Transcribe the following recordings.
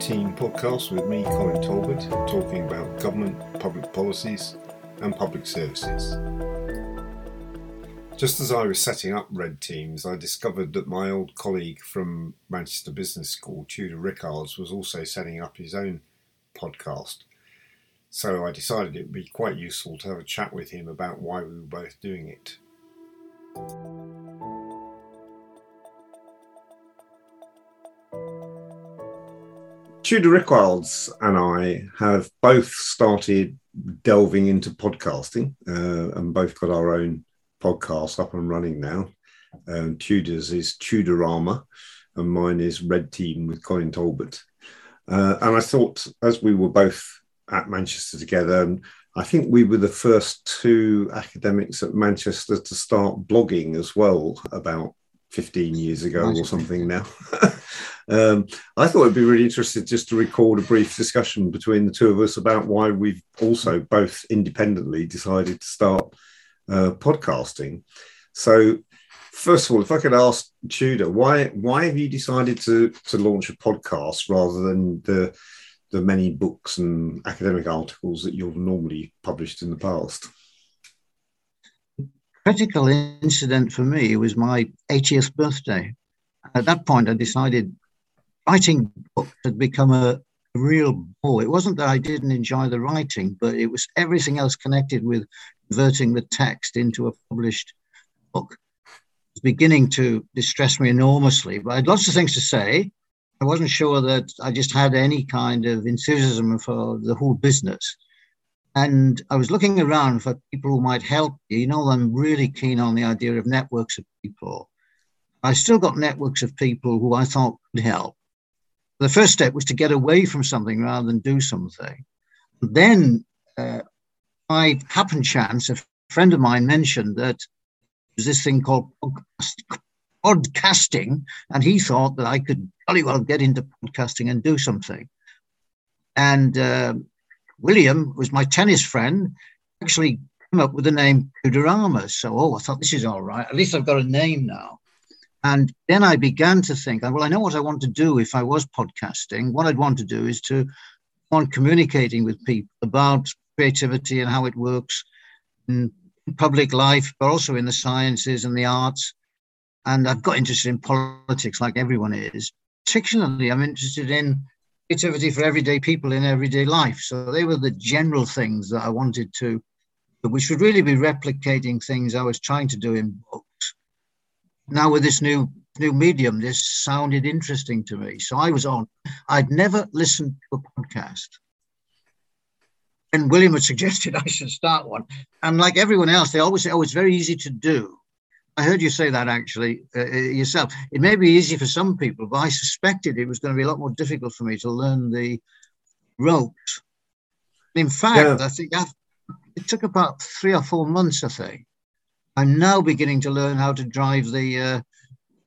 Team podcast with me, Colin Talbot, talking about government, public policies, and public services. Just as I was setting up Red Teams, I discovered that my old colleague from Manchester Business School, Tudor Rickards, was also setting up his own podcast. So I decided it would be quite useful to have a chat with him about why we were both doing it. Tudor Rickards and I have both started delving into podcasting uh, and both got our own podcast up and running now. Um, Tudor's is Tudorama and mine is Red Team with Colin Talbot. Uh, and I thought, as we were both at Manchester together, and I think we were the first two academics at Manchester to start blogging as well about 15 years ago or something now. um, I thought it'd be really interesting just to record a brief discussion between the two of us about why we've also both independently decided to start uh, podcasting. So, first of all, if I could ask Tudor, why why have you decided to to launch a podcast rather than the the many books and academic articles that you've normally published in the past? critical incident for me was my 80th birthday. At that point, I decided writing books had become a, real bore. It wasn't that I didn't enjoy the writing, but it was everything else connected with converting the text into a published book. It was beginning to distress me enormously. But I had lots of things to say. I wasn't sure that I just had any kind of enthusiasm for the whole business. And I was looking around for people who might help me. You know, I'm really keen on the idea of networks of people. I still got networks of people who I thought could help. The first step was to get away from something rather than do something. Then, uh, by happen chance, a friend of mine mentioned that there's this thing called podcasting, and he thought that I could jolly well get into podcasting and do something. And uh, William was my tennis friend, actually came up with the name Tudorama. So, oh, I thought this is all right. At least I've got a name now. And then I began to think, well, I know what I want to do if I was podcasting. What I'd want to do is to on communicating with people about creativity and how it works in public life, but also in the sciences and the arts. And I've got interested in politics like everyone is. Particularly, I'm interested in creativity for everyday people in everyday life. So they were the general things that I wanted to, which would really be replicating things I was trying to do in books. Now with this new new medium, this sounded interesting to me. So I was on. I'd never listened to a podcast. And William had suggested I should start one. And like everyone else, they always say, oh, it's very easy to do. I heard you say that actually uh, uh, yourself. It may be easy for some people, but I suspected it was going to be a lot more difficult for me to learn the ropes. In fact, yeah. I think I've, it took about three or four months. I think I'm now beginning to learn how to drive the, uh,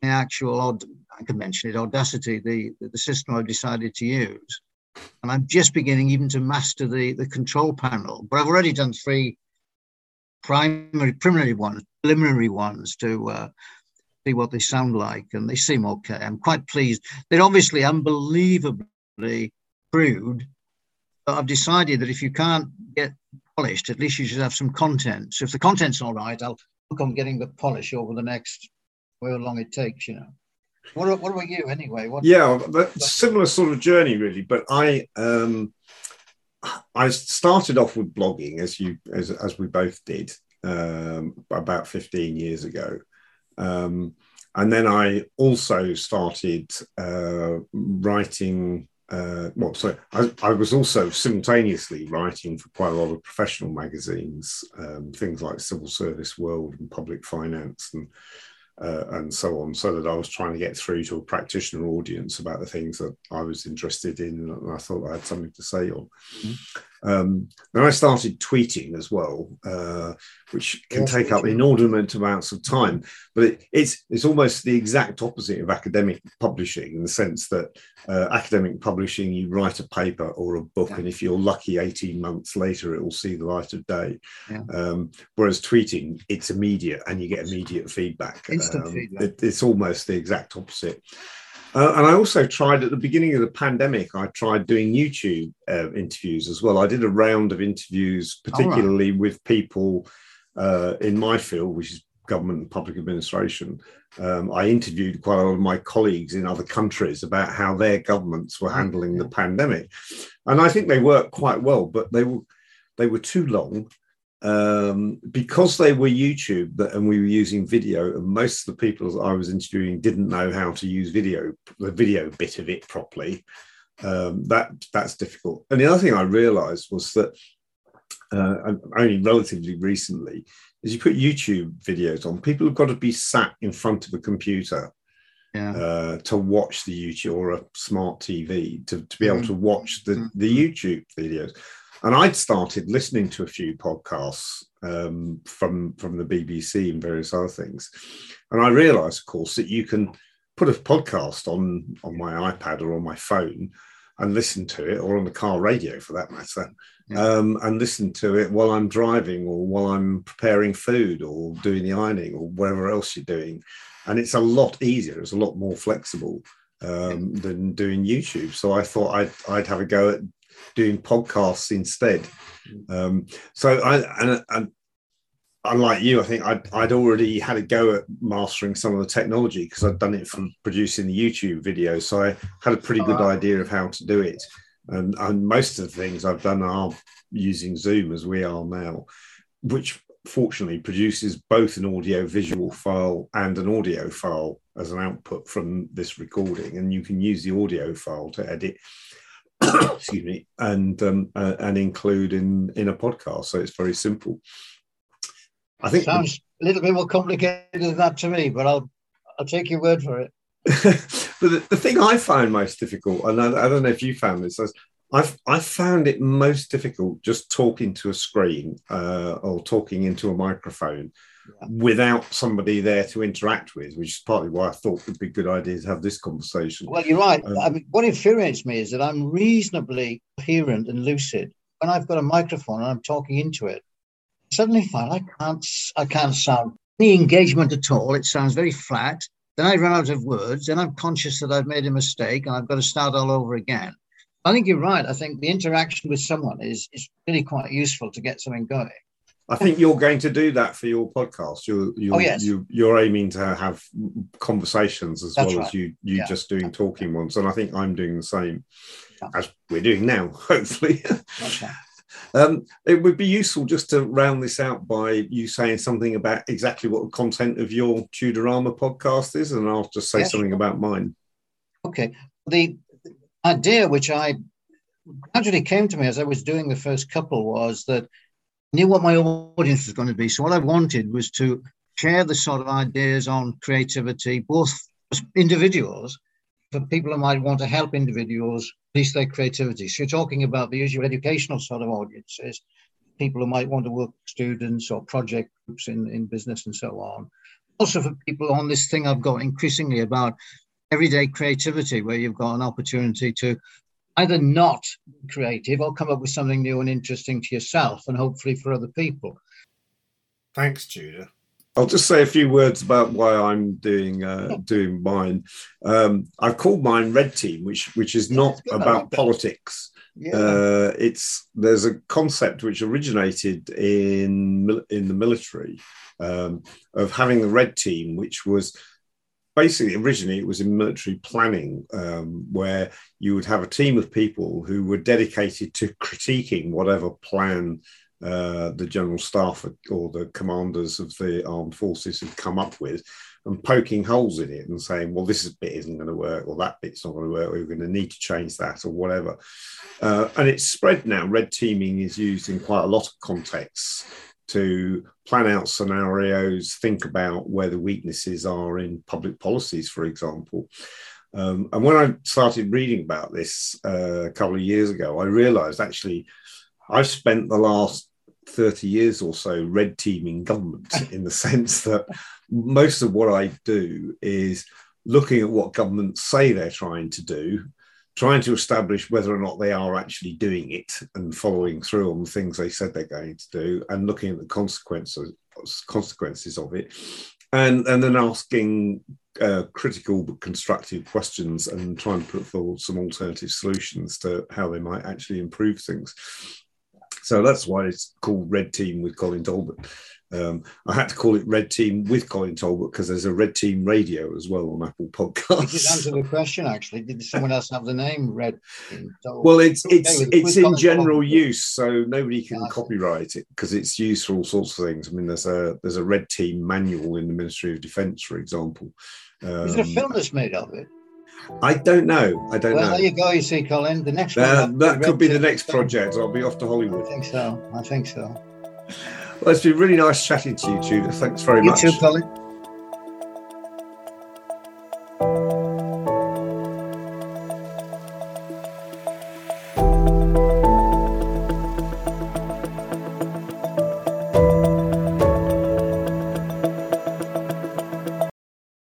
the actual. Odd, I can mention it, Audacity, the the system I've decided to use, and I'm just beginning even to master the the control panel. But I've already done three primary preliminary ones, preliminary ones to uh, see what they sound like, and they seem okay. I'm quite pleased. They're obviously unbelievably crude, but I've decided that if you can't get polished, at least you should have some content. So if the content's all right, I'll work on getting the polish over the next however long it takes, you know. What, what about you anyway? What, yeah, similar sort of journey really. But I um, I started off with blogging, as you as as we both did, um, about fifteen years ago, um, and then I also started uh, writing. Uh, well, sorry, I, I, was also simultaneously writing for quite a lot of professional magazines, um, things like Civil Service World and Public Finance, and uh, and so on, so that I was trying to get through to a practitioner audience about the things that I was interested in, and I thought I had something to say on. Mm-hmm. Um, then I started tweeting as well, uh, which can yes, take up inordinate amounts of time. But it, it's it's almost the exact opposite of academic publishing in the sense that uh, academic publishing, you write a paper or a book, yeah. and if you're lucky, eighteen months later, it will see the light of day. Yeah. Um, whereas tweeting, it's immediate, and you get immediate feedback. Um, feedback. It, it's almost the exact opposite. Uh, and I also tried at the beginning of the pandemic, I tried doing YouTube uh, interviews as well. I did a round of interviews, particularly right. with people uh, in my field, which is government and public administration. Um, I interviewed quite a lot of my colleagues in other countries about how their governments were handling the pandemic. And I think they worked quite well, but they were, they were too long um, because they were YouTube and we were using video, and most of the people I was interviewing didn't know how to use video, the video bit of it properly. Um, that that's difficult. And the other thing I realised was that uh, only relatively recently is you put YouTube videos on, people have got to be sat in front of a computer yeah. uh, to watch the YouTube or a smart TV to, to be able mm-hmm. to watch the, mm-hmm. the YouTube videos. And I'd started listening to a few podcasts um, from from the BBC and various other things, and I realised, of course, that you can put a podcast on on my iPad or on my phone and listen to it, or on the car radio for that matter, yeah. um, and listen to it while I'm driving or while I'm preparing food or doing the ironing or whatever else you're doing. And it's a lot easier, it's a lot more flexible um, than doing YouTube. So I thought I'd, I'd have a go at doing podcasts instead. Um, so I and, and unlike you, I think I'd, I'd already had a go at mastering some of the technology because I'd done it from producing the YouTube videos. So I had a pretty good idea of how to do it. And, and most of the things I've done are using Zoom as we are now, which fortunately produces both an audio visual file and an audio file as an output from this recording. And you can use the audio file to edit excuse me, and um, uh, and include in in a podcast. So it's very simple. I think sounds a little bit more complicated than that to me, but I'll I'll take your word for it. but the, the, thing I found most difficult, and I, I don't know if you found this, I've I found it most difficult just talking to a screen uh, or talking into a microphone. Without somebody there to interact with, which is partly why I thought it'd be a good idea to have this conversation. Well, you're right. Um, I mean, what infuriates me is that I'm reasonably coherent and lucid when I've got a microphone and I'm talking into it. I suddenly find I can't I can't sound any engagement at all. It sounds very flat. Then I run out of words. Then I'm conscious that I've made a mistake and I've got to start all over again. I think you're right. I think the interaction with someone is is really quite useful to get something going. I think you're going to do that for your podcast. You're you're, oh, yes. you, you're aiming to have conversations as That's well right. as you you yeah. just doing talking ones, and I think I'm doing the same yeah. as we're doing now. Hopefully, um, it would be useful just to round this out by you saying something about exactly what the content of your Tudorama podcast is, and I'll just say yes. something about mine. Okay, the idea which I gradually came to me as I was doing the first couple was that knew what my audience was going to be. So what I wanted was to share the sort of ideas on creativity, both individuals, for people who might want to help individuals release their creativity. So you're talking about the usual educational sort of audiences, people who might want to work with students or project groups in, in business and so on. Also for people on this thing I've got increasingly about everyday creativity, where you've got an opportunity to either not creative or come up with something new and interesting to yourself and hopefully for other people. Thanks, Tudor. I'll just say a few words about why I'm doing uh, doing mine. Um, I've called mine Red Team, which which is not about like politics. Yeah. Uh, it's there's a concept which originated in in the military um, of having the Red Team, which was basically originally it was in military planning um, where you would have a team of people who were dedicated to critiquing whatever plan uh, the general staff or the commanders of the armed forces had come up with and poking holes in it and saying well this bit isn't going to work or that bit's not going to work we're going to need to change that or whatever. Uh, and it's spread now. Red teaming is used in quite a lot of contexts to plan out scenarios, think about where the weaknesses are in public policies, for example. Um, and when I started reading about this uh, a couple of years ago, I realized actually I've spent the last 30 years or so red teaming government in the sense that most of what I do is looking at what governments say they're trying to do trying to establish whether or not they are actually doing it and following through on the things they said they're going to do and looking at the consequences consequences of it and and then asking uh, critical but constructive questions and trying to put forward some alternative solutions to how they might actually improve things. So that's why it's called Red Team with Colin Talbot. Um, I had to call it Red Team with Colin Talbot because there's a Red Team Radio as well on Apple Podcasts. Did answer the question actually? Did someone else have the name Red well, it's it's okay, it's in general Talbot. use, so nobody can yeah, copyright it because it's used for all sorts of things. I mean, there's a there's a Red Team manual in the Ministry of Defence, for example. Um, Is there a film that's made of it? I don't know. I don't well, know. There you go. You see, Colin. The next uh, one. That could be the next project. I'll be off to Hollywood. I think so. I think so. Well, it's been really nice chatting to you, Tudor. Thanks very you much. You too, Colin.